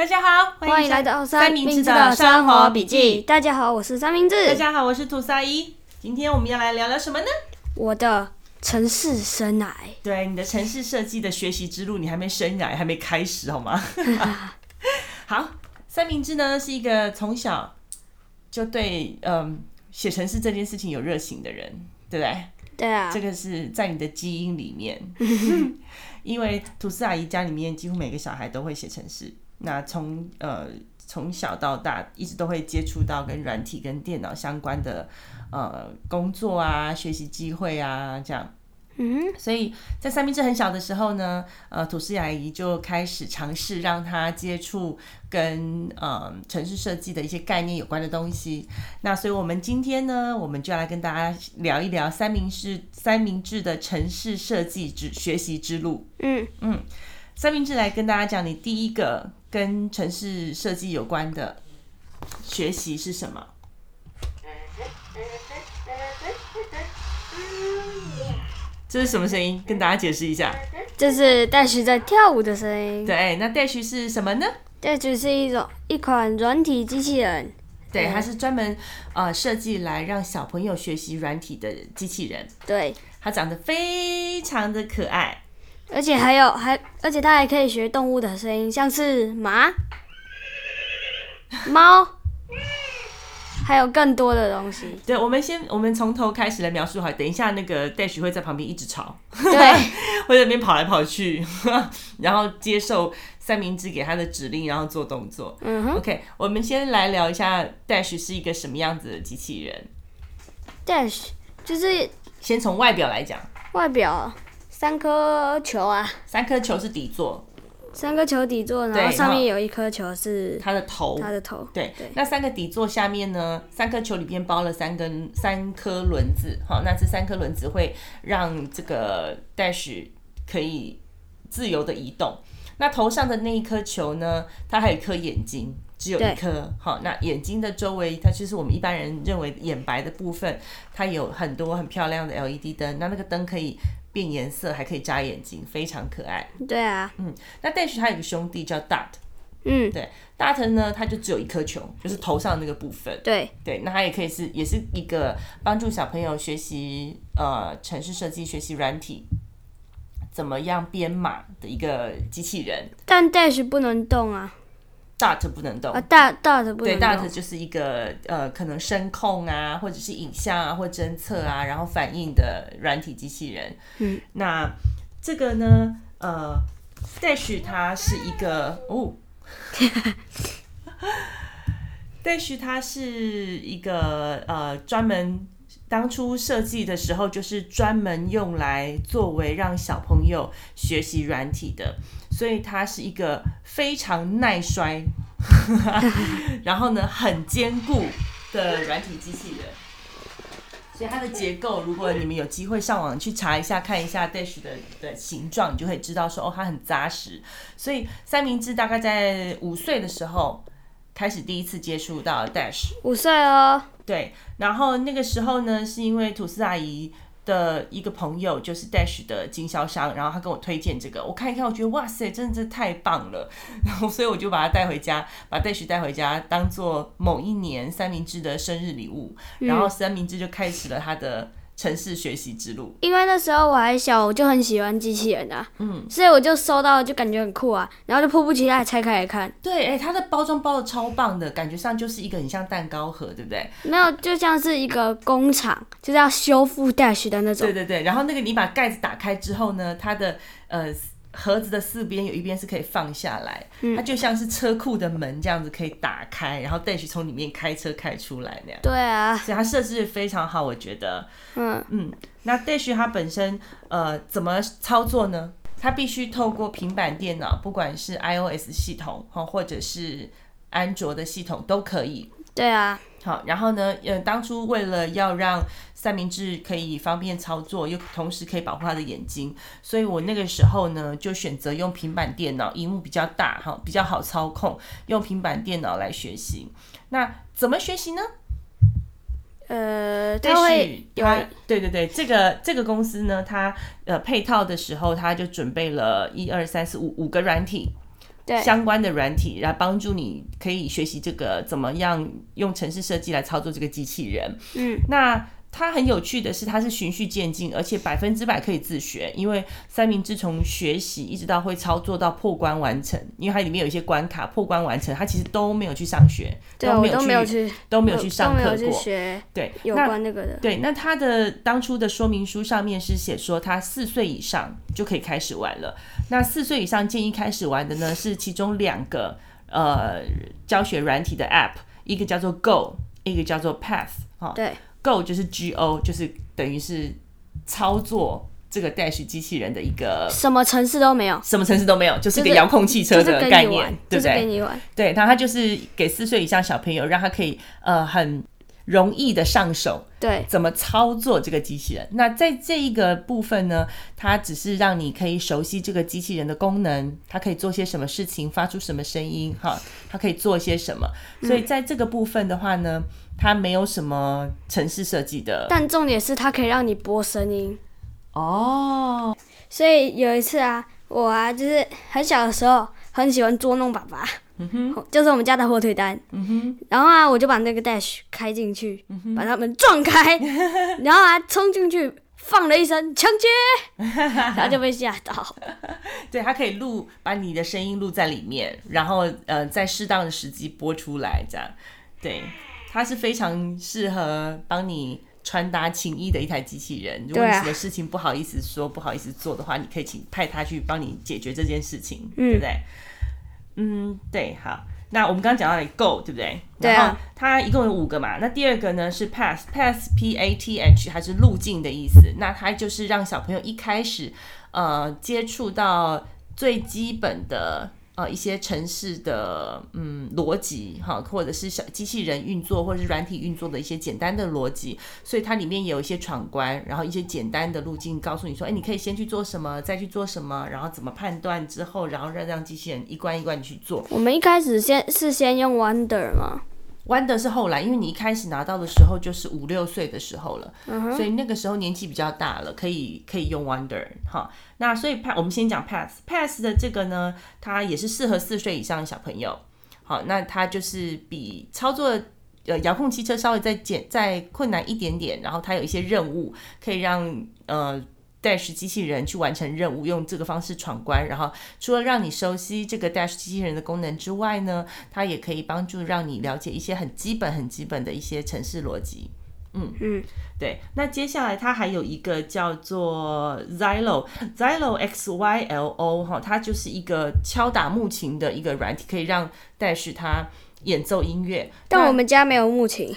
大家好，欢迎来到三明治的生活笔记。大家好，我是三明治。大家好，我是吐司阿姨。今天我们要来聊聊什么呢？我的城市生涯。对，你的城市设计的学习之路，你还没生涯，还没开始，好吗？好，三明治呢是一个从小就对嗯写城市这件事情有热情的人，对不对？对啊，这个是在你的基因里面。因为吐司阿姨家里面几乎每个小孩都会写程式。那从呃从小到大一直都会接触到跟软体跟电脑相关的呃工作啊、学习机会啊这样，嗯，所以在三明治很小的时候呢，呃吐司阿姨就开始尝试让他接触跟呃城市设计的一些概念有关的东西。那所以我们今天呢，我们就要来跟大家聊一聊三明治三明治的城市设计之学习之路。嗯嗯，三明治来跟大家讲，你第一个。跟城市设计有关的学习是什么？这是什么声音？跟大家解释一下。这是 Dash 在跳舞的声音。对，那 Dash 是什么呢？Dash 是一种一款软体机器人。对，它是专门呃设计来让小朋友学习软体的机器人。对，它长得非常的可爱。而且还有还，而且它还可以学动物的声音，像是马、猫，还有更多的东西。对，我们先，我们从头开始来描述好。等一下，那个 Dash 会在旁边一直吵，对，会在那边跑来跑去，然后接受三明治给他的指令，然后做动作。嗯哼。OK，我们先来聊一下 Dash 是一个什么样子的机器人。Dash 就是先从外表来讲，外表。三颗球啊，三颗球是底座，三颗球底座，然后上面有一颗球是它的头，它的头，对对。那三个底座下面呢，三颗球里边包了三根三颗轮子，好，那这三颗轮子会让这个 Dash 可以自由的移动。那头上的那一颗球呢，它还有一颗眼睛，只有一颗，好，那眼睛的周围，它就是我们一般人认为眼白的部分，它有很多很漂亮的 LED 灯，那那个灯可以。变颜色还可以眨眼睛，非常可爱。对啊，嗯，那 Dash 他有个兄弟叫 Dot，嗯，对，Dot 呢，他就只有一颗球，就是头上那个部分。对对，那他也可以是，也是一个帮助小朋友学习呃城市设计、学习软体，怎么样编码的一个机器人。但 Dash 不能动啊。Dot 不能动啊，Dot Dot 不能动。对，Dot 就是一个呃，可能声控啊，或者是影像啊，或侦测啊，然后反应的软体机器人。嗯，那这个呢，呃，Dash 它是一个哦，Dash 它是一个呃，专门当初设计的时候就是专门用来作为让小朋友学习软体的。所以它是一个非常耐摔，然后呢很坚固的软体机器人。所以它的结构，如果你们有机会上网去查一下，看一下 Dash 的的形状，你就会知道说哦，它很扎实。所以三明治大概在五岁的时候开始第一次接触到 Dash。五岁哦。对，然后那个时候呢，是因为吐司阿姨。的一个朋友就是 Dash 的经销商，然后他跟我推荐这个，我看一看，我觉得哇塞，真的是太棒了，然后所以我就把它带回家，把 Dash 带回家，当做某一年三明治的生日礼物，然后三明治就开始了他的。程式学习之路，因为那时候我还小，我就很喜欢机器人啊，嗯，所以我就收到，就感觉很酷啊，然后就迫不及待拆开来看。对，哎、欸，它的包装包的超棒的，感觉上就是一个很像蛋糕盒，对不对？没有，就像是一个工厂，就是要修复 Dash 的那种。对对对，然后那个你把盖子打开之后呢，它的呃。盒子的四边有一边是可以放下来，嗯，它就像是车库的门这样子可以打开，然后 Dash 从里面开车开出来那样。对啊，所以它设置非常好，我觉得。嗯嗯，那 Dash 它本身呃怎么操作呢？它必须透过平板电脑，不管是 iOS 系统或者是安卓的系统都可以。对啊。好，然后呢，呃，当初为了要让三明治可以方便操作，又同时可以保护他的眼睛，所以我那个时候呢，就选择用平板电脑，荧幕比较大，哈，比较好操控，用平板电脑来学习。那怎么学习呢？呃，它会有，对对对，这个这个公司呢，它呃配套的时候，它就准备了一二三四五五个软体。相关的软体来帮助你，可以学习这个怎么样用城市设计来操作这个机器人。嗯，那。它很有趣的是，它是循序渐进，而且百分之百可以自学。因为三明治从学习一直到会操作到破关完成，因为它里面有一些关卡破关完成，它其实都没有去上学，对都没有去，都没有去，上课过。学对，有关那个的。对，那它的当初的说明书上面是写说，他四岁以上就可以开始玩了。那四岁以上建议开始玩的呢，是其中两个呃教学软体的 App，一个叫做 Go，一个叫做 Path。哈，对。Go 就是 G O，就是等于是操作这个 Dash 机器人的一个什么城市都没有，什么城市都没有，就是一个遥控汽车的概念，就是、对不对？给你玩，对，然后它就是给四岁以上小朋友，让他可以呃很容易的上手，对，怎么操作这个机器人？那在这一个部分呢，它只是让你可以熟悉这个机器人的功能，它可以做些什么事情，发出什么声音，哈，它可以做些什么。所以在这个部分的话呢。嗯它没有什么城市设计的，但重点是它可以让你播声音。哦。所以有一次啊，我啊就是很小的时候很喜欢捉弄爸爸，嗯哼，就是我们家的火腿蛋，嗯哼，然后啊我就把那个 Dash 开进去，嗯哼，把他们撞开，然后啊冲进去放了一声抢劫，然后就被吓到。对，它可以录把你的声音录在里面，然后呃在适当的时机播出来，这样。对。它是非常适合帮你传达情意的一台机器人。如果你什么事情不好意思说、不好意思做的话，你可以请派它去帮你解决这件事情，对不对？嗯，对，好。那我们刚刚讲到了 Go，对不对？对啊。然后它一共有五个嘛。那第二个呢是 Path，Path，P A T H，它是路径的意思。那它就是让小朋友一开始呃接触到最基本的。呃，一些城市的嗯逻辑哈，或者是小机器人运作，或者是软体运作的一些简单的逻辑，所以它里面也有一些闯关，然后一些简单的路径，告诉你说，哎，你可以先去做什么，再去做什么，然后怎么判断之后，然后让让机器人一关一关去做。我们一开始先是先用 Wonder 吗？Wonder 是后来，因为你一开始拿到的时候就是五六岁的时候了，uh. 所以那个时候年纪比较大了，可以可以用 Wonder 哈。那所以 Pass 我们先讲 Pass Pass 的这个呢，它也是适合四岁以上的小朋友。好，那它就是比操作呃遥控汽车稍微再简再困难一点点，然后它有一些任务可以让呃。Dash 机器人去完成任务，用这个方式闯关。然后除了让你熟悉这个 Dash 机器人的功能之外呢，它也可以帮助让你了解一些很基本、很基本的一些程式逻辑。嗯嗯，对。那接下来它还有一个叫做 Xylo，Xylo X Y L O 哈，它就是一个敲打木琴的一个软体，可以让 Dash 它演奏音乐。但我们家没有木琴。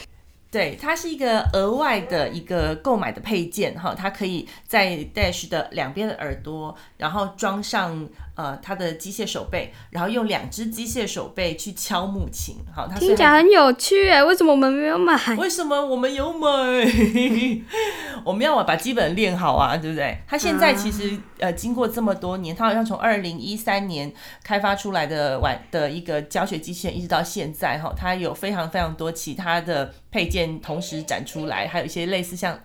对，它是一个额外的一个购买的配件哈，它可以在 Dash 的两边的耳朵，然后装上呃它的机械手背，然后用两只机械手背去敲木琴，好，它听起来很有趣哎，为什么我们没有买？为什么我们有买？我们要把基本练好啊，对不对？它现在其实、啊、呃经过这么多年，它好像从二零一三年开发出来的玩的一个教学机器人，一直到现在哈，它有非常非常多其他的配件同时展出来，还有一些类似像，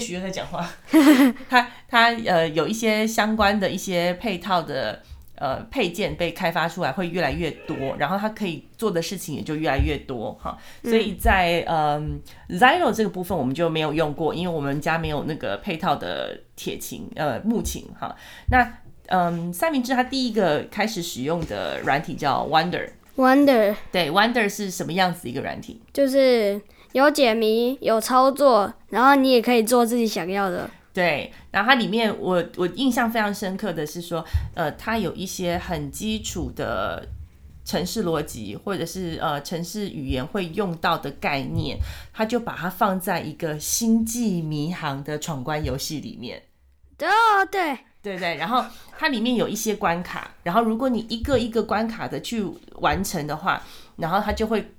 许又在讲话，他他呃有一些相关的一些配套的呃配件被开发出来，会越来越多，然后它可以做的事情也就越来越多哈。所以在嗯、呃、Xylo 这个部分我们就没有用过，因为我们家没有那个配套的铁琴呃木琴哈。那嗯、呃、三明治它第一个开始使用的软体叫 Wonder。Wonder 对，Wonder 是什么样子一个软体？就是有解谜，有操作，然后你也可以做自己想要的。对，然后它里面我我印象非常深刻的是说，呃，它有一些很基础的城市逻辑，或者是呃城市语言会用到的概念，它就把它放在一个星际迷航的闯关游戏里面。哦，对。对对，然后它里面有一些关卡，然后如果你一个一个关卡的去完成的话，然后它就会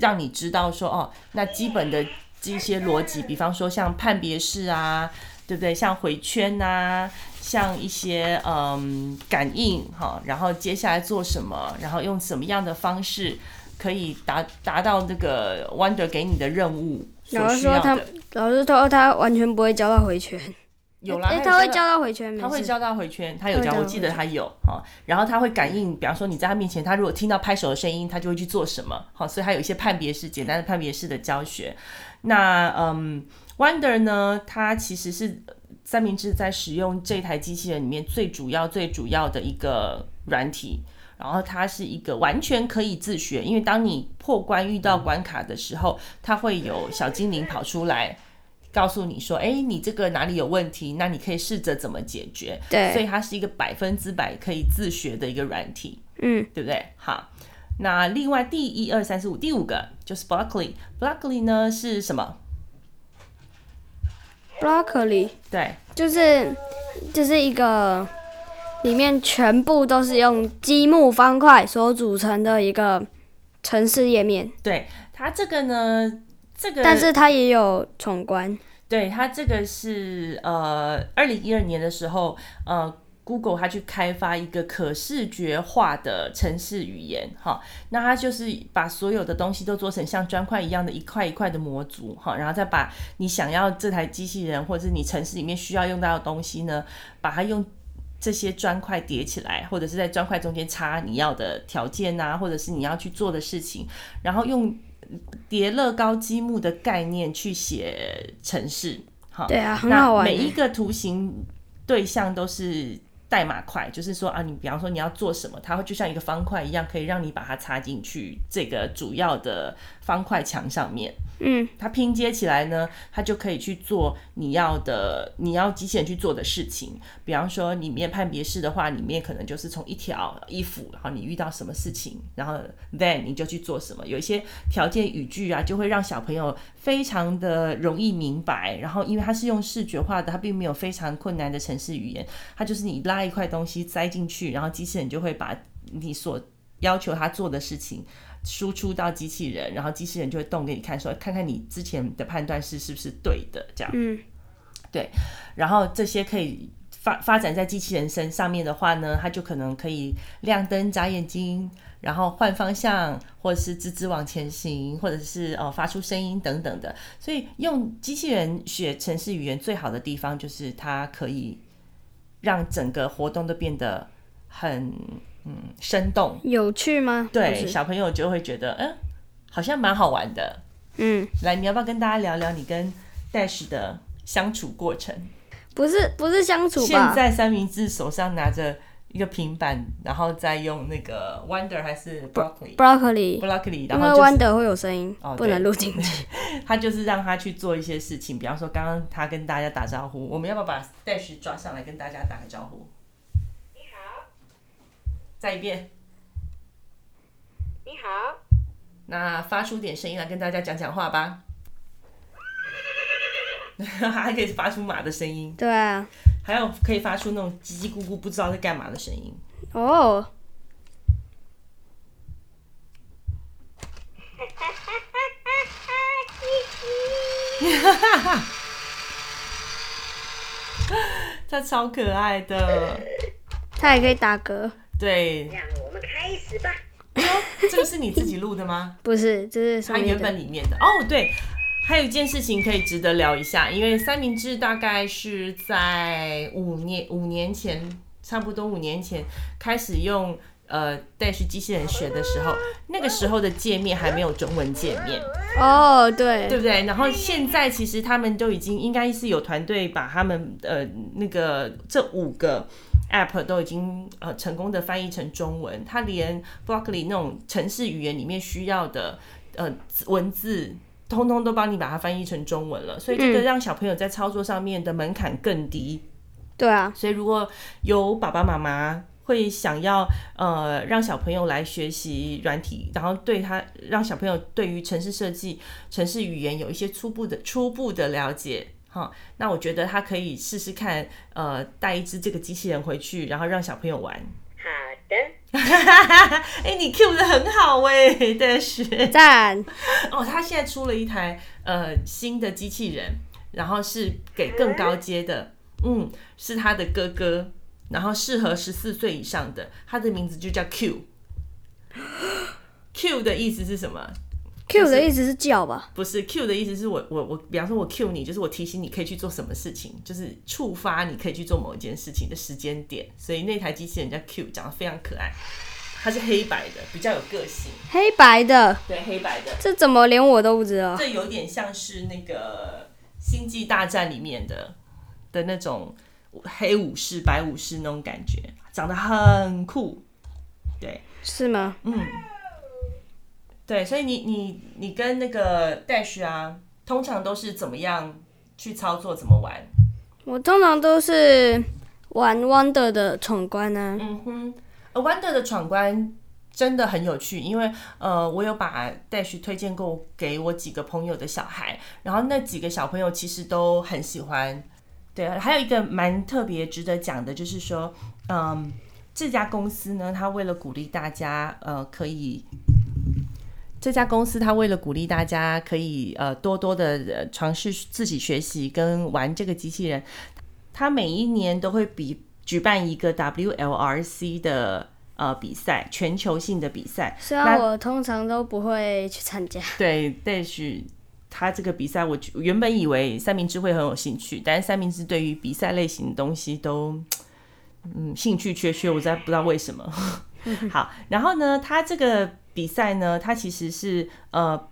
让你知道说，哦，那基本的这些逻辑，比方说像判别式啊，对不对？像回圈啊，像一些嗯感应哈，然后接下来做什么，然后用什么样的方式可以达达到这个 Wonder 给你的任务。老师说他老师说他完全不会教到回圈。有啦，欸、他会交到回圈，他会交到回圈，他有交，我记得他有哈。然后他会感应，比方说你在他面前，他如果听到拍手的声音，他就会去做什么。好，所以他有一些判别式、简单的判别式的教学。那嗯，Wonder 呢，它其实是三明治在使用这台机器人里面最主要、最主要的一个软体。然后它是一个完全可以自学，因为当你破关遇到关卡的时候，它会有小精灵跑出来。告诉你说，哎，你这个哪里有问题？那你可以试着怎么解决。对，所以它是一个百分之百可以自学的一个软体，嗯，对不对？好，那另外第一二三四五第五个就是 Blockly，Blockly 呢是什么？Blockly，对，就是就是一个里面全部都是用积木方块所组成的一个城市页面。对，它这个呢。这个，但是它也有闯关。对，它这个是呃，二零一二年的时候，呃，Google 它去开发一个可视觉化的城市语言，哈，那它就是把所有的东西都做成像砖块一样的一块一块的模组，哈，然后再把你想要这台机器人或者是你城市里面需要用到的东西呢，把它用这些砖块叠起来，或者是在砖块中间插你要的条件啊，或者是你要去做的事情，然后用。叠乐高积木的概念去写城市，好，对啊，很好玩。每一个图形对象都是代码块，就是说啊，你比方说你要做什么，它会就像一个方块一样，可以让你把它插进去这个主要的方块墙上面。嗯，它拼接起来呢，它就可以去做你要的，你要机器人去做的事情。比方说，里面判别式的话，里面可能就是从一条衣服，然后你遇到什么事情，然后 then 你就去做什么。有一些条件语句啊，就会让小朋友非常的容易明白。然后，因为它是用视觉化的，它并没有非常困难的程式语言，它就是你拉一块东西塞进去，然后机器人就会把你所要求他做的事情。输出到机器人，然后机器人就会动给你看，说看看你之前的判断是是不是对的，这样。嗯，对。然后这些可以发发展在机器人身上面的话呢，它就可能可以亮灯、眨眼睛，然后换方向，或者是吱吱往前行，或者是哦发出声音等等的。所以用机器人学城市语言最好的地方就是它可以让整个活动都变得很。嗯，生动有趣吗？对，小朋友就会觉得，嗯，好像蛮好玩的。嗯，来，你要不要跟大家聊聊你跟 Dash 的相处过程？不是，不是相处吧？现在三明治手上拿着一个平板，然后再用那个 Wonder 还是 Broccoli？Broccoli，然后、就是、因为 Wonder 会有声音，哦、不能录进去。他就是让他去做一些事情，比方说刚刚他跟大家打招呼，我们要不要把 Dash 抓上来跟大家打个招呼？再一遍，你好。那发出点声音来跟大家讲讲话吧。还可以发出马的声音。对啊。还有可以发出那种叽叽咕咕不知道在干嘛的声音。哦。哈哈哈！他超可爱的。他也可以打嗝。对，让我们开始吧。哎呦，这个是你自己录的吗？不是，这是它原本里面的。哦，对，还有一件事情可以值得聊一下，因为三明治大概是在五年五年前，差不多五年前开始用呃 Dash 机器人学的时候，那个时候的界面还没有中文界面。哦，对，对不对？然后现在其实他们都已经应该是有团队把他们呃那个这五个。App 都已经呃成功的翻译成中文，它连 Blockly 那种城市语言里面需要的呃文字，通通都帮你把它翻译成中文了，所以这个让小朋友在操作上面的门槛更低。对啊，所以如果有爸爸妈妈会想要呃让小朋友来学习软体，然后对他让小朋友对于城市设计、城市语言有一些初步的初步的了解。哦，那我觉得他可以试试看，呃，带一只这个机器人回去，然后让小朋友玩。好的。哎、欸，你 Q 的很好哎，对，是 赞。哦，他现在出了一台呃新的机器人，然后是给更高阶的，嗯，是他的哥哥，然后适合十四岁以上的，他的名字就叫 Q。Q 的意思是什么？Q 的意思是叫吧？不是 Q 的意思是我我我，比方说我 Q 你，就是我提醒你可以去做什么事情，就是触发你可以去做某一件事情的时间点。所以那台机器人叫 Q，长得非常可爱，它是黑白的，比较有个性。黑白的，对，黑白的。这怎么连我都不知道？这有点像是那个《星际大战》里面的的那种黑武士、白武士那种感觉，长得很酷。对，是吗？嗯。对，所以你你你跟那个 Dash 啊，通常都是怎么样去操作，怎么玩？我通常都是玩 Wonder 的闯关呢、啊。嗯哼，Wonder 的闯关真的很有趣，因为呃，我有把 Dash 推荐过给我几个朋友的小孩，然后那几个小朋友其实都很喜欢。对，还有一个蛮特别值得讲的，就是说，嗯，这家公司呢，它为了鼓励大家，呃，可以。这家公司，它为了鼓励大家可以呃多多的尝试自己学习跟玩这个机器人，它每一年都会比举办一个 WLRC 的呃比赛，全球性的比赛。虽然我通常都不会去参加。对，但是他这个比赛，我原本以为三明治会很有兴趣，但是三明治对于比赛类型的东西都嗯兴趣缺缺，我实在不知道为什么。好，然后呢，他这个。比赛呢，它其实是呃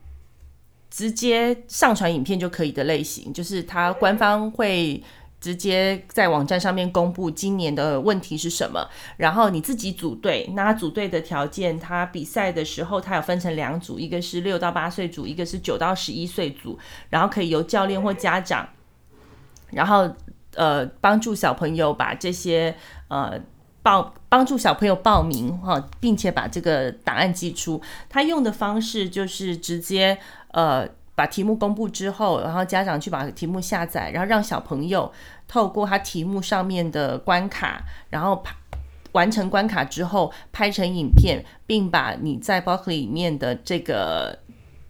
直接上传影片就可以的类型，就是它官方会直接在网站上面公布今年的问题是什么，然后你自己组队。那组队的条件，它比赛的时候它有分成两组，一个是六到八岁组，一个是九到十一岁组，然后可以由教练或家长，然后呃帮助小朋友把这些呃。报帮助小朋友报名哈，并且把这个档案寄出。他用的方式就是直接呃把题目公布之后，然后家长去把题目下载，然后让小朋友透过他题目上面的关卡，然后拍完成关卡之后拍成影片，并把你在 box 里面的这个。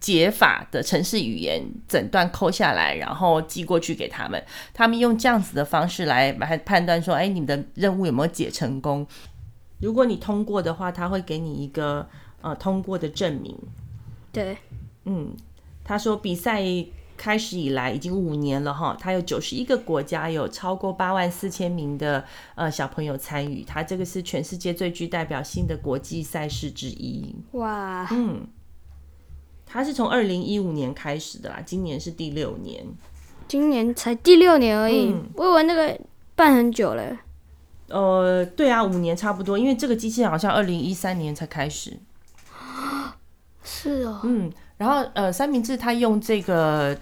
解法的城市语言诊断抠下来，然后寄过去给他们。他们用这样子的方式来来判断说，哎，你的任务有没有解成功？如果你通过的话，他会给你一个呃通过的证明。对，嗯，他说比赛开始以来已经五年了哈，他有九十一个国家，有超过八万四千名的呃小朋友参与。他这个是全世界最具代表性的国际赛事之一。哇，嗯。它是从二零一五年开始的啦，今年是第六年，今年才第六年而已。嗯、我以为那个办很久了。呃，对啊，五年差不多，因为这个机器人好像二零一三年才开始。是哦。嗯，然后呃，三明治他用这个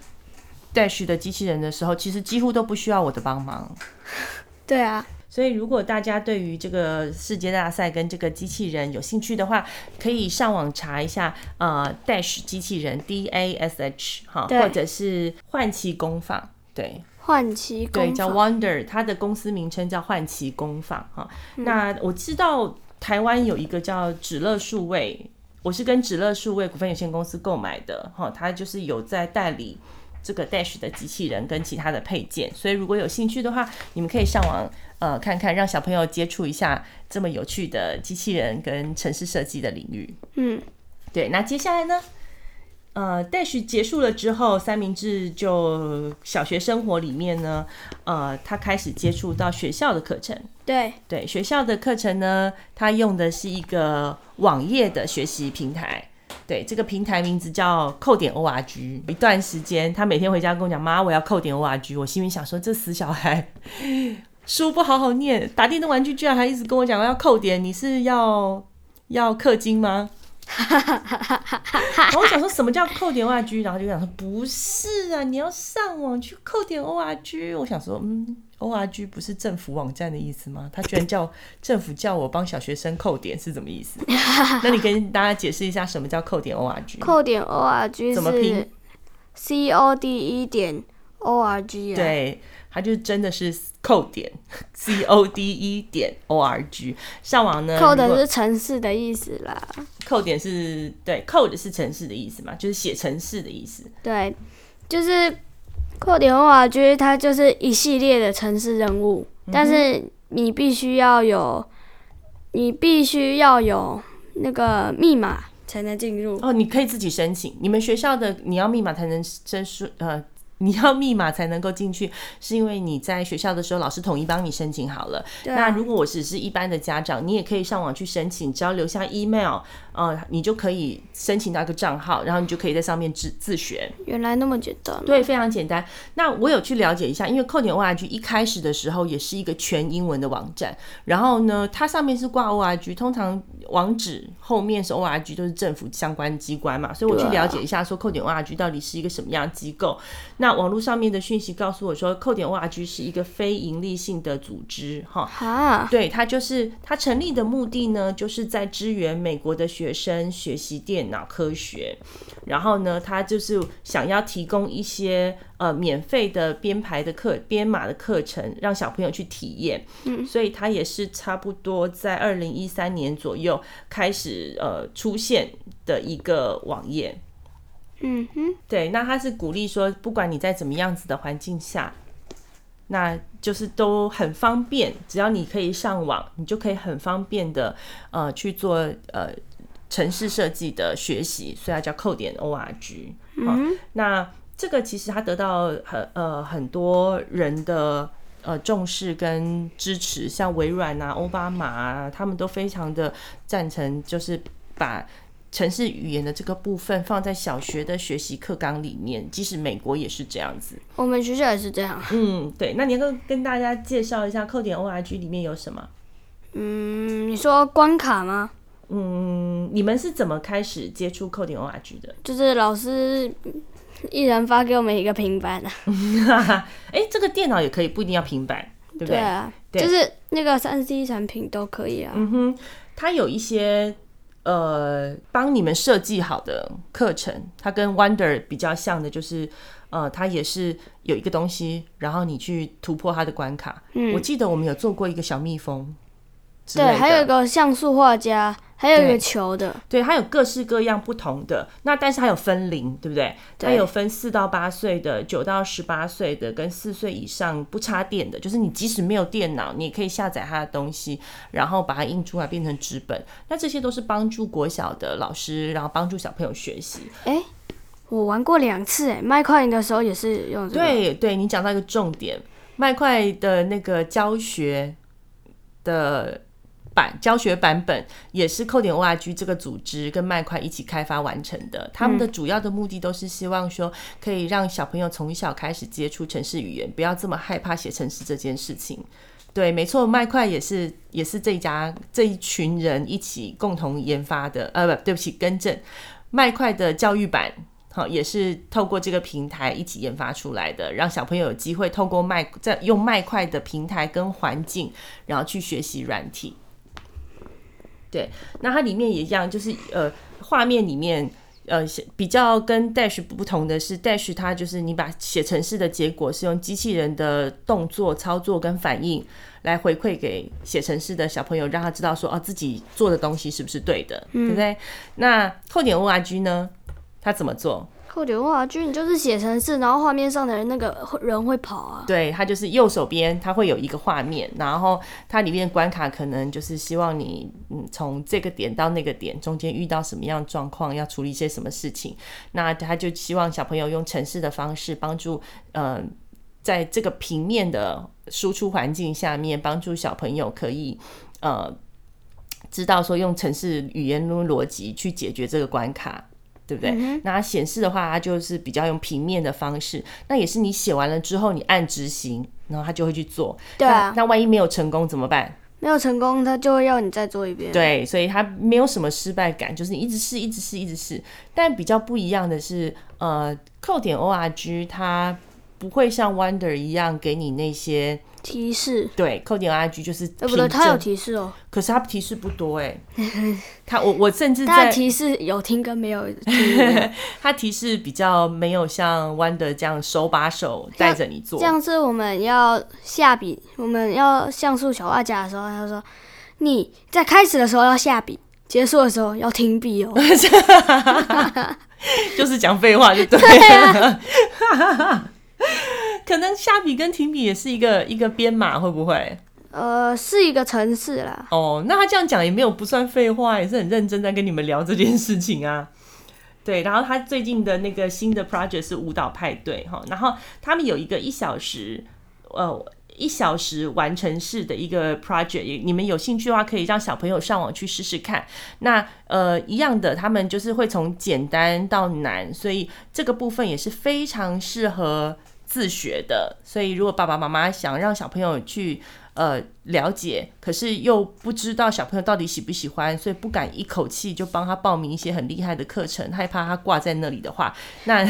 Dash 的机器人的时候，其实几乎都不需要我的帮忙。对啊。所以，如果大家对于这个世界大赛跟这个机器人有兴趣的话，可以上网查一下，呃，Dash 机器人 D A S H 哈，或者是唤奇工坊，对，唤奇工坊，对，叫 Wonder，它的公司名称叫唤奇工坊哈。那我知道台湾有一个叫指乐数位，我是跟指乐数位股份有限公司购买的哈，它就是有在代理。这个 Dash 的机器人跟其他的配件，所以如果有兴趣的话，你们可以上网呃看看，让小朋友接触一下这么有趣的机器人跟城市设计的领域。嗯，对。那接下来呢，呃，Dash 结束了之后，三明治就小学生活里面呢，呃，他开始接触到学校的课程。对对，学校的课程呢，他用的是一个网页的学习平台。对，这个平台名字叫扣点 org。一段时间，他每天回家跟我讲：“妈，我要扣点 org。”我心里想说：“这死小孩，书不好好念，打电动玩具居然还一直跟我讲要扣点，你是要要氪金吗？”然后我想说什么叫扣点 org，然后就想说：“不是啊，你要上网去扣点 org。”我想说：“嗯。” Org 不是政府网站的意思吗？他居然叫政府叫我帮小学生扣点是什么意思？那你跟大家解释一下什么叫扣点 org？扣点 org 怎么拼？C O D E 点 org 啊？对，它就真的是扣点 C O D E 点 org。上网呢，扣的是城市的意思啦。扣点是对，code 是城市的意思嘛？就是写城市的意思。对，就是。扣点 org 它就是一系列的城市任务，但是你必须要有，你必须要有那个密码才能进入。哦，你可以自己申请。你们学校的你要密码才能申书呃。你要密码才能够进去，是因为你在学校的时候，老师统一帮你申请好了。啊。那如果我只是一般的家长，你也可以上网去申请，只要留下 email，呃，你就可以申请到一个账号，然后你就可以在上面自自学。原来那么简单。对，非常简单。那我有去了解一下，因为扣点 org 一开始的时候也是一个全英文的网站，然后呢，它上面是挂 org，通常网址后面是 org，都是政府相关机关嘛，所以我去了解一下，说扣点 org 到底是一个什么样的机构。那网络上面的讯息告诉我说，扣点 org 是一个非盈利性的组织，哈，哈，对，它就是它成立的目的呢，就是在支援美国的学生学习电脑科学，然后呢，他就是想要提供一些呃免费的编排的课、编码的课程，让小朋友去体验，嗯，所以他也是差不多在二零一三年左右开始呃出现的一个网页。嗯哼，对，那他是鼓励说，不管你在怎么样子的环境下，那就是都很方便，只要你可以上网，你就可以很方便的呃去做呃程式设计的学习，所以它叫扣点 org。嗯、哦，那这个其实它得到很呃很多人的呃重视跟支持，像微软啊、欧巴马啊，他们都非常的赞成，就是把。城市语言的这个部分放在小学的学习课纲里面，即使美国也是这样子。我们学校也是这样。嗯，对。那你能够跟大家介绍一下扣点 org 里面有什么？嗯，你说关卡吗？嗯，你们是怎么开始接触扣点 org 的？就是老师一人发给我们一个平板啊。哎、欸，这个电脑也可以，不一定要平板，对不对？对啊，对，就是那个三 C 产品都可以啊。嗯哼，它有一些。呃，帮你们设计好的课程，它跟 Wonder 比较像的，就是呃，它也是有一个东西，然后你去突破它的关卡。嗯，我记得我们有做过一个小蜜蜂，对，还有一个像素画家。还有一个球的，对，它有各式各样不同的。那但是它有分龄，对不对？它有分四到八岁的，九到十八岁的，跟四岁以上不插电的。就是你即使没有电脑，你也可以下载它的东西，然后把它印出来变成纸本。那这些都是帮助国小的老师，然后帮助小朋友学习。哎，我玩过两次，哎，麦块的时候也是用这个。对对，你讲到一个重点，麦块的那个教学的。版教学版本也是扣点 org 这个组织跟麦块一起开发完成的。他们的主要的目的都是希望说，可以让小朋友从小开始接触城市语言，不要这么害怕写城市这件事情。对，没错，麦块也是也是这一家这一群人一起共同研发的。呃，不，对不起，更正，麦块的教育版好也是透过这个平台一起研发出来的，让小朋友有机会透过麦在用麦块的平台跟环境，然后去学习软体。对，那它里面也一样，就是呃，画面里面呃比较跟 Dash 不同的是，Dash 它就是你把写程式的结果是用机器人的动作、操作跟反应来回馈给写程式的小朋友，让他知道说哦自己做的东西是不是对的，嗯、对不对？那扣点 org 呢，它怎么做？扣点 org，你就是写程式，然后画面上的人那个 人会跑啊。对，它就是右手边，它会有一个画面，然后它里面关卡可能就是希望你，嗯，从这个点到那个点中间遇到什么样状况，要处理一些什么事情。那他就希望小朋友用程式的方式帮助，呃，在这个平面的输出环境下面，帮助小朋友可以，呃，知道说用城市语言逻辑去解决这个关卡。对不对？嗯、那它显示的话，它就是比较用平面的方式。那也是你写完了之后，你按执行，然后它就会去做。对啊。那，那万一没有成功怎么办？没有成功，它就会要你再做一遍。对，所以它没有什么失败感，就是你一直试，一直试，一直试。但比较不一样的是，呃，扣点 org 它不会像 Wonder 一样给你那些。提示。对，扣点 org 就是，呃，不对，他有提示哦，可是他提示不多哎，他我我甚至 在它提示有听跟没有听，它提示比较没有像 Wonder 这样手把手带着你做，这样是我们要下笔，我们要像素小画家的时候，他说你在开始的时候要下笔，结束的时候要停笔哦，就是讲废话就对了。可能下笔跟停笔也是一个一个编码，会不会？呃，是一个城市啦。哦，那他这样讲也没有不算废话，也是很认真在跟你们聊这件事情啊。对，然后他最近的那个新的 project 是舞蹈派对哈，然后他们有一个一小时，呃，一小时完成式的一个 project，你们有兴趣的话，可以让小朋友上网去试试看。那呃，一样的，他们就是会从简单到难，所以这个部分也是非常适合自学的。所以如果爸爸妈妈想让小朋友去。呃，了解，可是又不知道小朋友到底喜不喜欢，所以不敢一口气就帮他报名一些很厉害的课程，害怕他挂在那里的话，那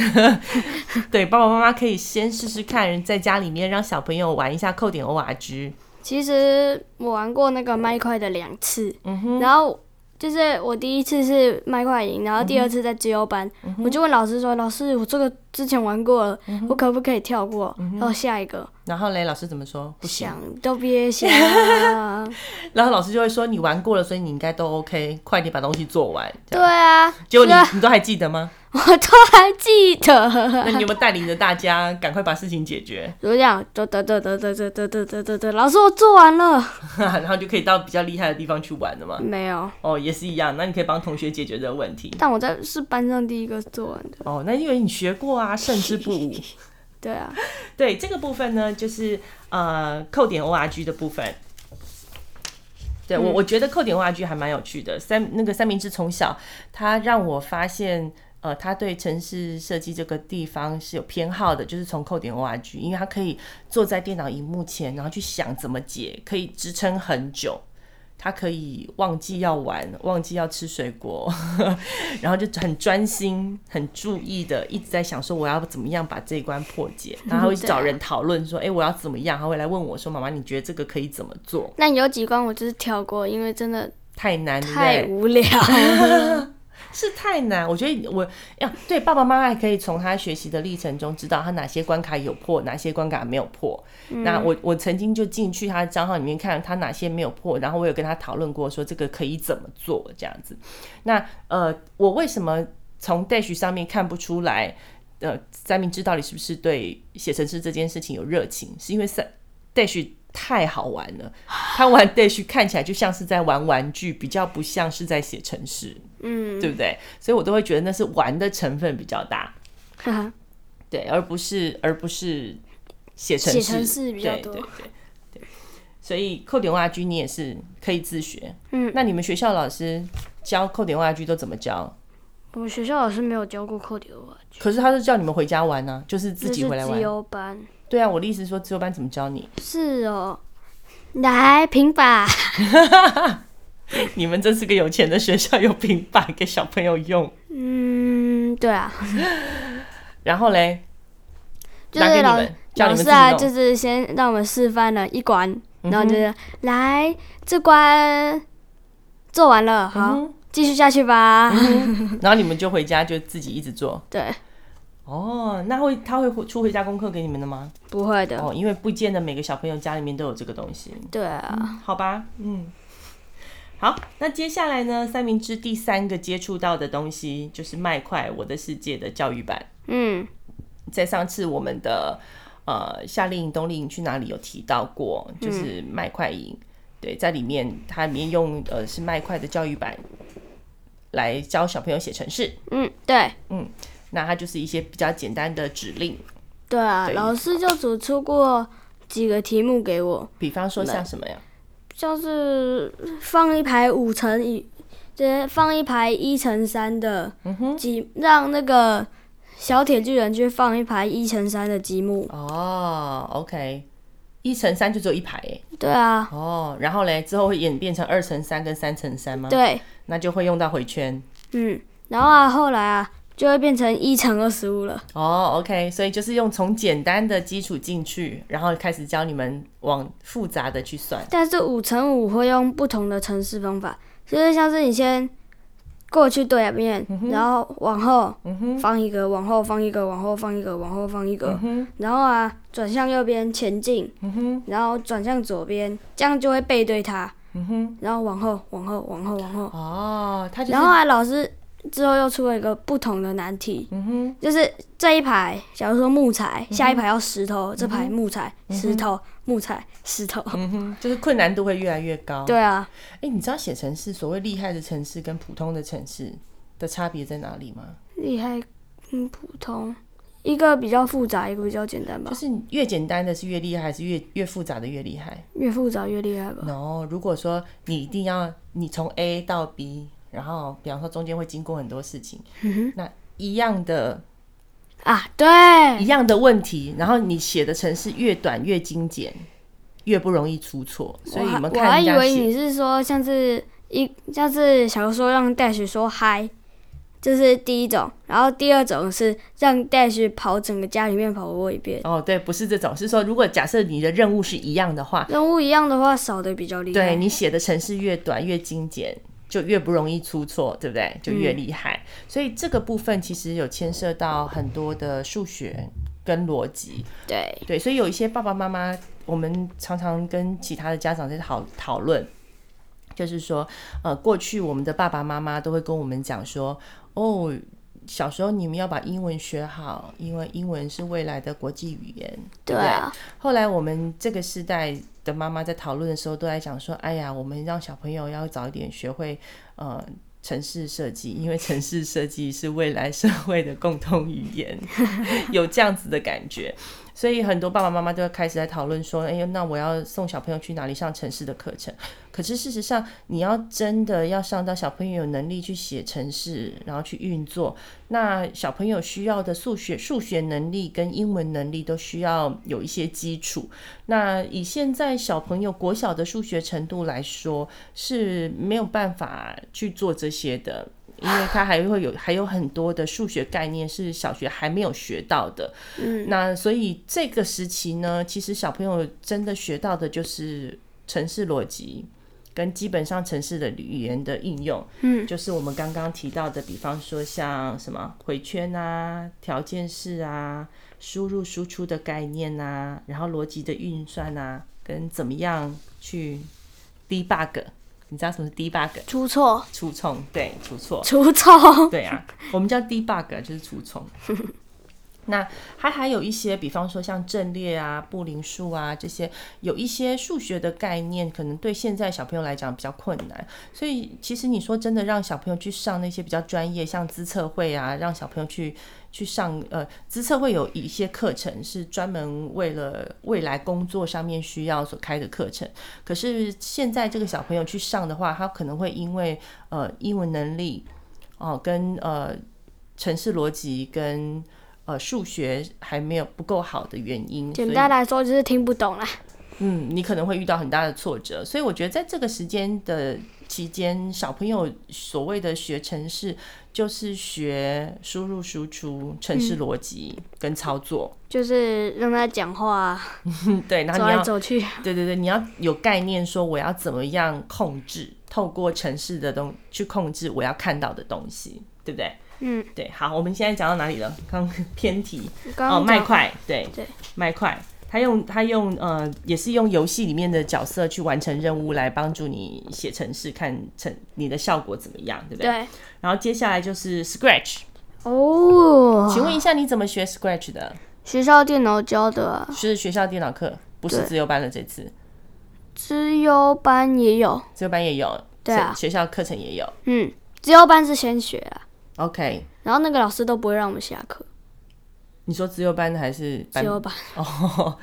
对爸爸妈妈可以先试试看，在家里面让小朋友玩一下扣点 ORG。其实我玩过那个麦块的两次，嗯哼，然后。就是我第一次是麦块营，然后第二次在自由班，嗯、我就问老师说：“老师，我这个之前玩过了，嗯、我可不可以跳过？然后下一个？”然后嘞，老师怎么说？不想都别想。然后老师就会说：“你玩过了，所以你应该都 OK，快点把东西做完。”对啊，结果你你都还记得吗？我都还记得。那你有没有带领着大家赶快把事情解决？怎么样，得得得得得得得得得得得，老师我做完了，然后就可以到比较厉害的地方去玩了吗？没有。哦，也是一样。那你可以帮同学解决这个问题。但我在是班上第一个做完的。哦，那因为你学过啊，胜之不武。对啊，对这个部分呢，就是呃扣点 ORG 的部分。对我，我觉得扣点 ORG 还蛮有趣的。三那个三明治从小他让我发现。呃，他对城市设计这个地方是有偏好的，就是从扣点 org，因为他可以坐在电脑荧幕前，然后去想怎么解，可以支撑很久。他可以忘记要玩，忘记要吃水果，然后就很专心、很注意的一直在想说我要怎么样把这一关破解，然后会找人 讨论说，哎、欸，我要怎么样？他会来问我说，妈妈，你觉得这个可以怎么做？那有几关我就是跳过，因为真的太难，太无聊。是太难，我觉得我要对爸爸妈妈还可以从他学习的历程中知道他哪些关卡有破，哪些关卡没有破。嗯、那我我曾经就进去他的账号里面看他哪些没有破，然后我有跟他讨论过说这个可以怎么做这样子。那呃，我为什么从 Dash 上面看不出来？呃，三明治到底是不是对写程式这件事情有热情？是因为三 Dash 太好玩了，他玩 Dash 看起来就像是在玩玩具，比较不像是在写程式。嗯，对不对？所以我都会觉得那是玩的成分比较大，对，而不是而不是写程式，写程式比较多。对对对对，所以扣点 org 你也是可以自学。嗯，那你们学校老师教扣点 org 都怎么教？我们学校老师没有教过扣点 org，可是他是叫你们回家玩呢、啊，就是自己回来玩。对啊，我的意思是说自由班怎么教你？是哦，来平板。你们真是个有钱的学校，有平板给小朋友用。嗯，对啊。然后嘞，就是老老师啊，就是先让我们示范了一关，然后就是、嗯、来这关做完了，好，继、嗯、续下去吧、嗯。然后你们就回家就自己一直做。对。哦，那会他会出回家功课给你们的吗？不会的。哦，因为不见得每个小朋友家里面都有这个东西。对啊。嗯、好吧，嗯。好，那接下来呢？三明治第三个接触到的东西就是麦块我的世界的教育版。嗯，在上次我们的呃夏令营、冬令营去哪里有提到过，就是麦块营。对，在里面它里面用呃是麦块的教育版来教小朋友写程式。嗯，对，嗯，那它就是一些比较简单的指令。对啊，对老师就组出过几个题目给我，比方说像什么呀？像是放一排五乘以，就是放一排一乘三的积，让那个小铁巨人去放一排一乘三的积木。哦，OK，一乘三就只有一排诶。对啊。哦，然后嘞，之后会演变成二乘三跟三乘三吗？对。那就会用到回圈。嗯，然后啊，后来啊。就会变成一乘二十五了。哦、oh，OK，所以就是用从简单的基础进去，然后开始教你们往复杂的去算。但是五乘五会用不同的乘式方法，就是像是你先过去对面，嗯、然后往后放一个，往后放一个，往后放一个，往后放一个，嗯、然后啊转向右边前进，嗯，然后转向左边，这样就会背对它，嗯。然后往后，往后，往后，往后。哦，他就然后啊，老师。之后又出了一个不同的难题，就是这一排，假如说木材，嗯、下一排要石头，这排木材、嗯、石头、木材、石头，就是困难度会越来越高。对啊，哎、欸，你知道写城市所谓厉害的城市跟普通的城市的差别在哪里吗？厉害，嗯，普通，一个比较复杂，一个比较简单吧。就是越简单的是越厉害，还是越越复杂的越厉害？越复杂越厉害吧。no，如果说你一定要你从 A 到 B。然后，比方说中间会经过很多事情，嗯、那一样的啊，对，一样的问题，然后你写的程式越短越精简，越不容易出错。所以你们看，我还以为你是说像是一像是小时候让 Dash 说嗨，这是第一种，然后第二种是让 Dash 跑整个家里面跑过一遍。哦，对，不是这种，是说如果假设你的任务是一样的话，任务一样的话少的比较厉害。对，你写的程式越短越精简。就越不容易出错，对不对？就越厉害。嗯。所以这个部分其实有牵涉到很多的数学跟逻辑。对对，所以有一些爸爸妈妈，我们常常跟其他的家长在讨讨论，就是说，呃，过去我们的爸爸妈妈都会跟我们讲说，哦。小时候你们要把英文学好，因为英文是未来的国际语言，对不对？对啊。后来我们这个时代的妈妈在讨论的时候，都在讲说：“哎呀，我们让小朋友要早一点学会呃城市设计，因为城市设计是未来社会的共同语言。”有这样子的感觉。所以很多爸爸妈妈都要开始在讨论说：“哎呦，那我要送小朋友去哪里上城市的课程？”可是事实上，你要真的要上到小朋友有能力去写城市，然后去运作，那小朋友需要的数学、数学能力跟英文能力都需要有一些基础。那以现在小朋友国小的数学程度来说，是没有办法去做这些的。因为他还会有还有很多的数学概念是小学还没有学到的，嗯，那所以这个时期呢，其实小朋友真的学到的就是城市逻辑跟基本上城市的语言的应用，嗯，就是我们刚刚提到的，比方说像什么回圈啊、条件式啊、输入输出的概念啊，然后逻辑的运算啊，跟怎么样去 debug。你知道什么是 debug？出错，出错，对，出错，出错，对啊，我们叫 debug，就是出错。那还还有一些，比方说像阵列啊、布林数啊这些，有一些数学的概念，可能对现在小朋友来讲比较困难。所以其实你说真的，让小朋友去上那些比较专业，像资测会啊，让小朋友去去上呃，资策会有一些课程是专门为了未来工作上面需要所开的课程。可是现在这个小朋友去上的话，他可能会因为呃英文能力哦、呃，跟呃城市逻辑跟呃，数学还没有不够好的原因，简单来说就是听不懂啦。嗯，你可能会遇到很大的挫折，所以我觉得在这个时间的期间，小朋友所谓的学程式，就是学输入输出、程式逻辑跟操作，嗯、就是让他讲话，对，然后你要走来走去，对对对，你要有概念，说我要怎么样控制，透过城市的东去控制我要看到的东西，对不对？嗯，对，好，我们现在讲到哪里了？刚 偏题。哦，麦块，对对，麦块，他用他用呃，也是用游戏里面的角色去完成任务，来帮助你写程式，看成你的效果怎么样，对不对？对。然后接下来就是 Scratch 哦，请问一下，你怎么学 Scratch 的？学校电脑教的啊，是学校电脑课，不是自由班的这次。资优班也有，资优班也有，对啊，学校课程也有。嗯，资优班是先学啊。OK，然后那个老师都不会让我们下课。你说自由班还是自由班？哦，oh,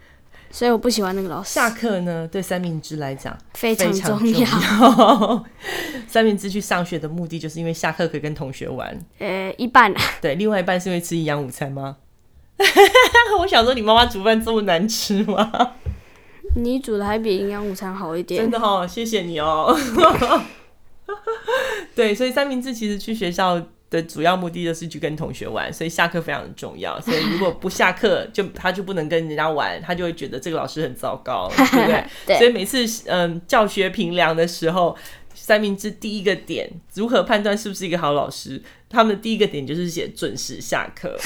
所以我不喜欢那个老师。下课呢，对三明治来讲非常重要。三明治去上学的目的，就是因为下课可以跟同学玩。呃，一半啊。对，另外一半是因为吃营养午餐吗？我想说，你妈妈煮饭这么难吃吗？你煮的还比营养午餐好一点。真的哦，谢谢你哦。对，所以三明治其实去学校的主要目的就是去跟同学玩，所以下课非常的重要。所以如果不下课，就他就不能跟人家玩，他就会觉得这个老师很糟糕，对不对？对。所以每次嗯教学评量的时候，三明治第一个点如何判断是不是一个好老师？他们的第一个点就是写准时下课。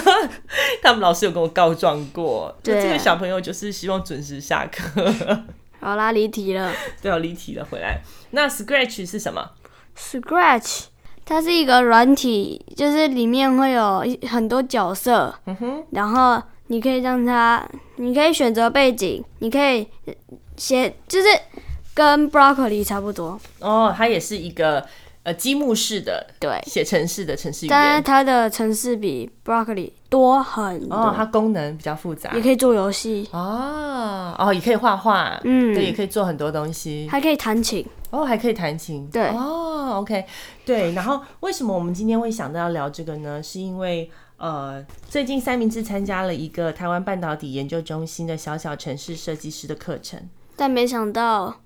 他们老师有跟我告状过，对，这个小朋友就是希望准时下课。好啦，离题了。对，要离题了，回来。那 Scratch 是什么？Scratch，它是一个软体，就是里面会有很多角色，嗯，然后你可以让它，你可以选择背景，你可以写，就是跟 Broccoli 差不多。哦，它也是一个。呃，积木式的对，写城市的城市语言，但是它的城市比 Broccoli 多很多。哦，它功能比较复杂，也可以做游戏。哦，哦，也可以画画，嗯，对，也可以做很多东西，还可以弹琴，哦，还可以弹琴，对，哦，OK，对，然后为什么我们今天会想到要聊这个呢？是因为呃，最近三明治参加了一个台湾半导体研究中心的小小城市设计师的课程，但没想到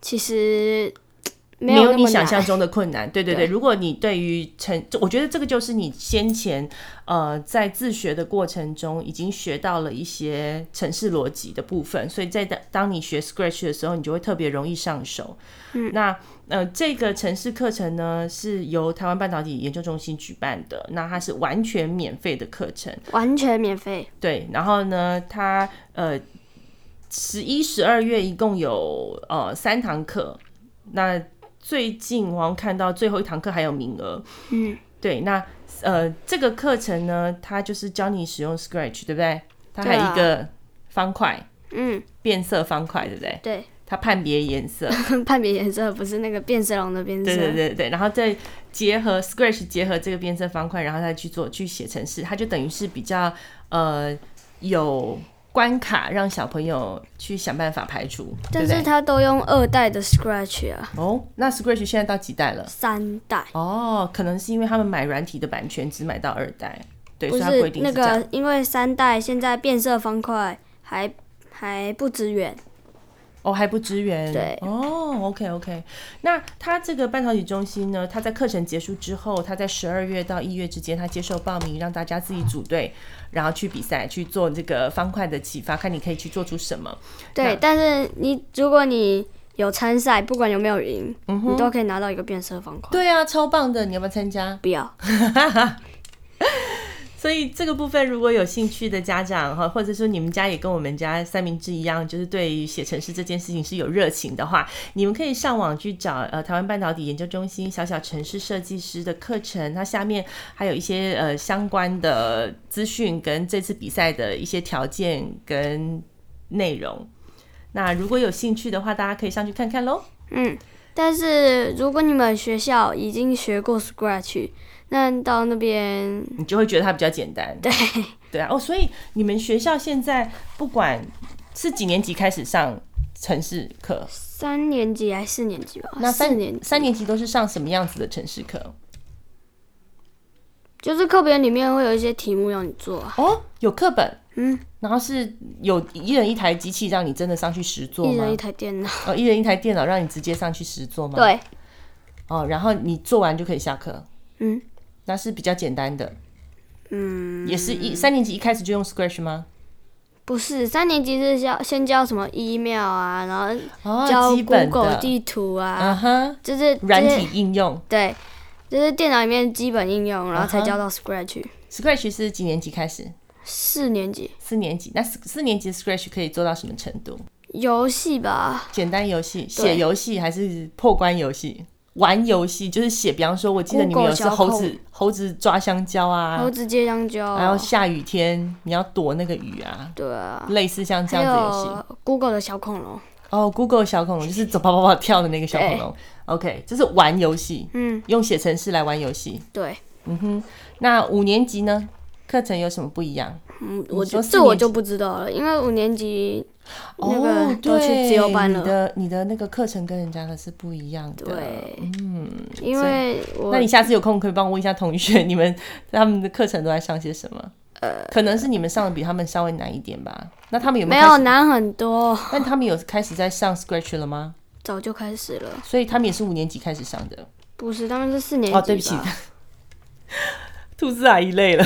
其实。没有你想象中的困难，对对对。对，如果你对于城，我觉得这个就是你先前呃在自学的过程中已经学到了一些城市逻辑的部分，所以在当当你学 Scratch 的时候，你就会特别容易上手。嗯，那呃这个城市课程呢是由台湾半导体研究中心举办的，那它是完全免费的课程，完全免费。对，然后呢，它呃十一、十二月一共有呃三堂课，那。最近我看到最后一堂课还有名额，嗯，对，那呃这个课程呢，它就是教你使用 Scratch，对不对？它还有一个方块，嗯，变色方块，对不对？对，它判别颜色，判别颜色不是那个变色龙的变色，对对对对，然后再结合 Scratch 结合这个变色方块，然后再去做去写程式，它就等于是比较呃有。关卡让小朋友去想办法排除，但是他都用二代的 Scratch 啊。哦，那 Scratch 现在到几代了？三代。哦，可能是因为他们买软体的版权只买到二代，对，是，所以他规定是。那个，因为三代现在变色方块还还不支援。哦，还不支援。对。哦，OK OK。那他这个半导体中心呢？他在课程结束之后，他在十二月到一月之间，他接受报名，让大家自己组队，然后去比赛，去做这个方块的启发，看你可以去做出什么。对，但是你如果你有参赛，不管有没有赢，嗯，你都可以拿到一个变色方块。对啊，超棒的！你要不要参加？不要。所以这个部分，如果有兴趣的家长哈，或者说你们家也跟我们家三明治一样，就是对于写程式这件事情是有热情的话，你们可以上网去找呃台湾半导体研究中心小小城市设计师的课程，它下面还有一些呃相关的资讯跟这次比赛的一些条件跟内容。那如果有兴趣的话，大家可以上去看看喽。嗯，但是如果你们学校已经学过 Scratch。那到那边，你就会觉得它比较简单。对，对啊。哦，所以你们学校现在不管是几年级开始上城市课？三年级还是四年级吧？那三四年级，三年级都是上什么样子的城市课？就是课本里面会有一些题目要你做。哦，有课本，嗯，然后是有一人一台机器让你真的上去实做吗？一人一台电脑。哦，一人一台电脑让你直接上去实做吗？对。哦，然后你做完就可以下课。嗯。那是比较简单的，嗯，也是一三年级一开始就用 Scratch 吗？不是，三年级是教先教什么 email 啊，然后教 Google 地图啊，就是软体应用，对，就是电脑里面基本应用，然后才教到 Scratch。Scratch 是几年级开始？四年级。四年级，那四四年级 Scratch 可以做到什么程度？游戏吧，简单游戏，写游戏还是破关游戏？玩游戏就是写，比方说，我记得你们有是猴子，猴子抓香蕉啊，猴子接香蕉，然后下雨天你要躲那个雨啊，对啊，类似像这样子游戏。Google 的小恐龙，哦，Google 小恐龙 就是走跑跑跑跳的那个小恐龙。OK，这是玩游戏，嗯，用写程式来玩游戏。对，嗯哼，那五年级呢？课程有什么不一样？嗯，我就这我就不知道了，因为五年级那个都去自由班了。哦、你的你的那个课程跟人家的是不一样的。对，嗯，因为我那你下次有空可以帮我问一下同学，你们他们的课程都在上些什么？呃，可能是你们上的比他们稍微难一点吧。那他们有没有没有难很多？但他们有开始在上 Scratch 了吗？早就开始了。所以他们也是五年级开始上的？不是，他们是四年级。哦，对不起，兔子阿姨累了。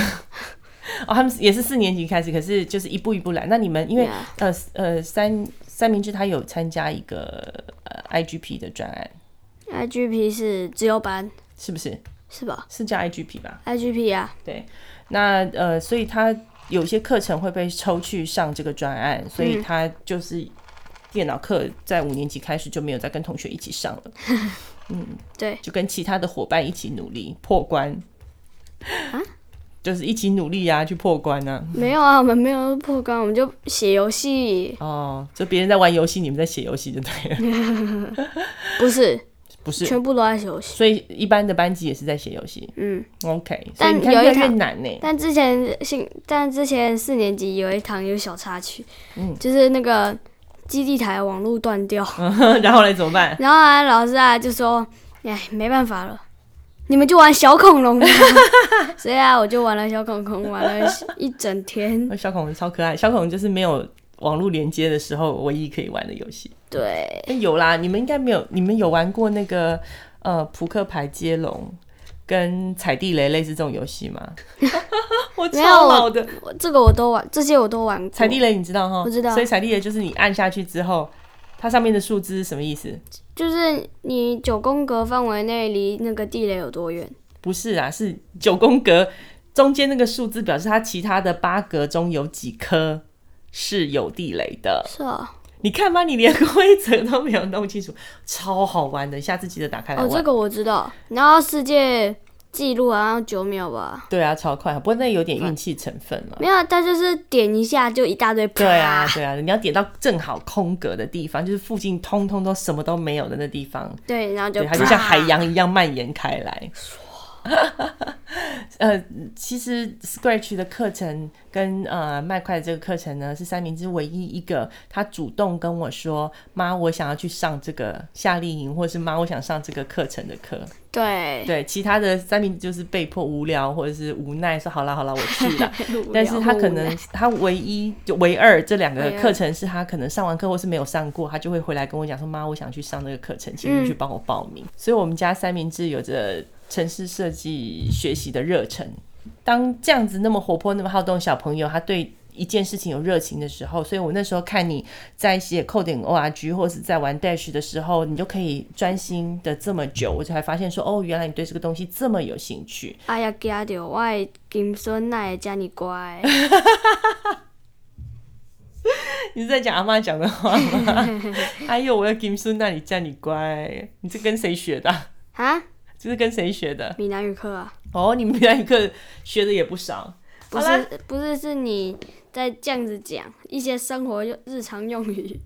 哦，他们也是四年级开始，可是就是一步一步来。那你们因为.呃呃三三明治他有参加一个呃 IGP 的专案，IGP 是自由班，是不是？是吧？是叫 IGP 吧？IGP 啊，对。那呃，所以他有些课程会被抽去上这个专案，所以他就是电脑课在五年级开始就没有再跟同学一起上了。嗯，对，就跟其他的伙伴一起努力破关。啊？就是一起努力啊，去破关啊。没有啊，我们没有破关，我们就写游戏。哦，就别人在玩游戏，你们在写游戏就对了。不是，不是，全部都在写游戏。所以一般的班级也是在写游戏。嗯，OK。但有一点难呢。但之前新但之前四年级有一堂有小插曲，嗯，就是那个基地台网络断掉，然后来怎么办？然后啊，老师啊就说，哎，没办法了。你们就玩小恐龙，所以啊，我就玩了小恐龙，玩了一整天。小恐龙超可爱，小恐龙就是没有网络连接的时候唯一可以玩的游戏。对，有啦，你们应该没有，你们有玩过那个呃扑克牌接龙跟踩地雷类似这种游戏吗？我超老的，这个我都玩，这些我都玩过。踩地雷你知道哈？我知道。所以踩地雷就是你按下去之后。它上面的数字是什么意思？就是你九宫格范围内离那个地雷有多远？不是啊，是九宫格中间那个数字表示它其他的八格中有几颗是有地雷的。是啊，你看吧，你连规则都没有弄清楚，超好玩的，下次记得打开来玩。哦，这个我知道。然后世界。记录好像九秒吧？对啊，超快，不过那有点运气成分了。没有，他就是点一下就一大堆。对啊，对啊，你要点到正好空格的地方，就是附近通通都什么都没有的那地方。对，然后就它就像海洋一样蔓延开来。呃，其实 Scratch 的课程跟呃麦块的这个课程呢，是三明治唯一一个他主动跟我说：“妈，我想要去上这个夏令营，或者是妈，我想上这个课程的课。”对对，其他的三明治就是被迫无聊或者是无奈说：“好啦好啦，我去了。”但是他可能他唯一就唯二这两个课程是他可能上完课或是没有上过，他就会回来跟我讲说：“妈，我想去上那个课程，请你去帮我报名。嗯”所以，我们家三明治有着。城市设计学习的热忱，当这样子那么活泼、那么好动的小朋友，他对一件事情有热情的时候，所以我那时候看你在写 coding.org 或者是在玩 Dash 的时候，你就可以专心的这么久，我才发现说，哦，原来你对这个东西这么有兴趣。哎呀，惊到我的金孙哪会这么乖？你是在讲阿妈讲的话吗？哎呦，我的金孙那里叫你乖？你是跟谁学的？啊？这是跟谁学的？闽南语课啊！哦，你们闽南语课学的也不少。不是，不是，是你在这样子讲一些生活用日常用语。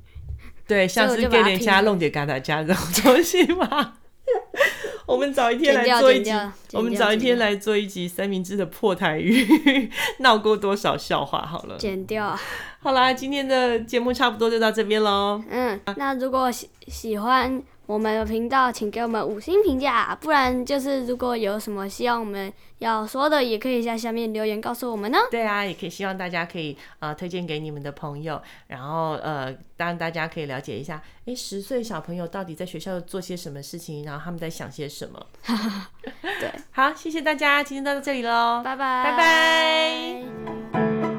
对，像是给人家弄点嘎达加这种东西嘛。我们早一天来做一集，我们早一天来做一集三明治的破台语，闹过多少笑话？好了，剪掉。好啦，今天的节目差不多就到这边喽。嗯，那如果喜喜欢。我们的频道，请给我们五星评价，不然就是如果有什么希望我们要说的，也可以在下面留言告诉我们呢。对啊，也可以希望大家可以呃推荐给你们的朋友，然后呃当然大家可以了解一下，诶，十岁小朋友到底在学校做些什么事情，然后他们在想些什么。对，好，谢谢大家，今天到这里喽，拜拜，拜拜。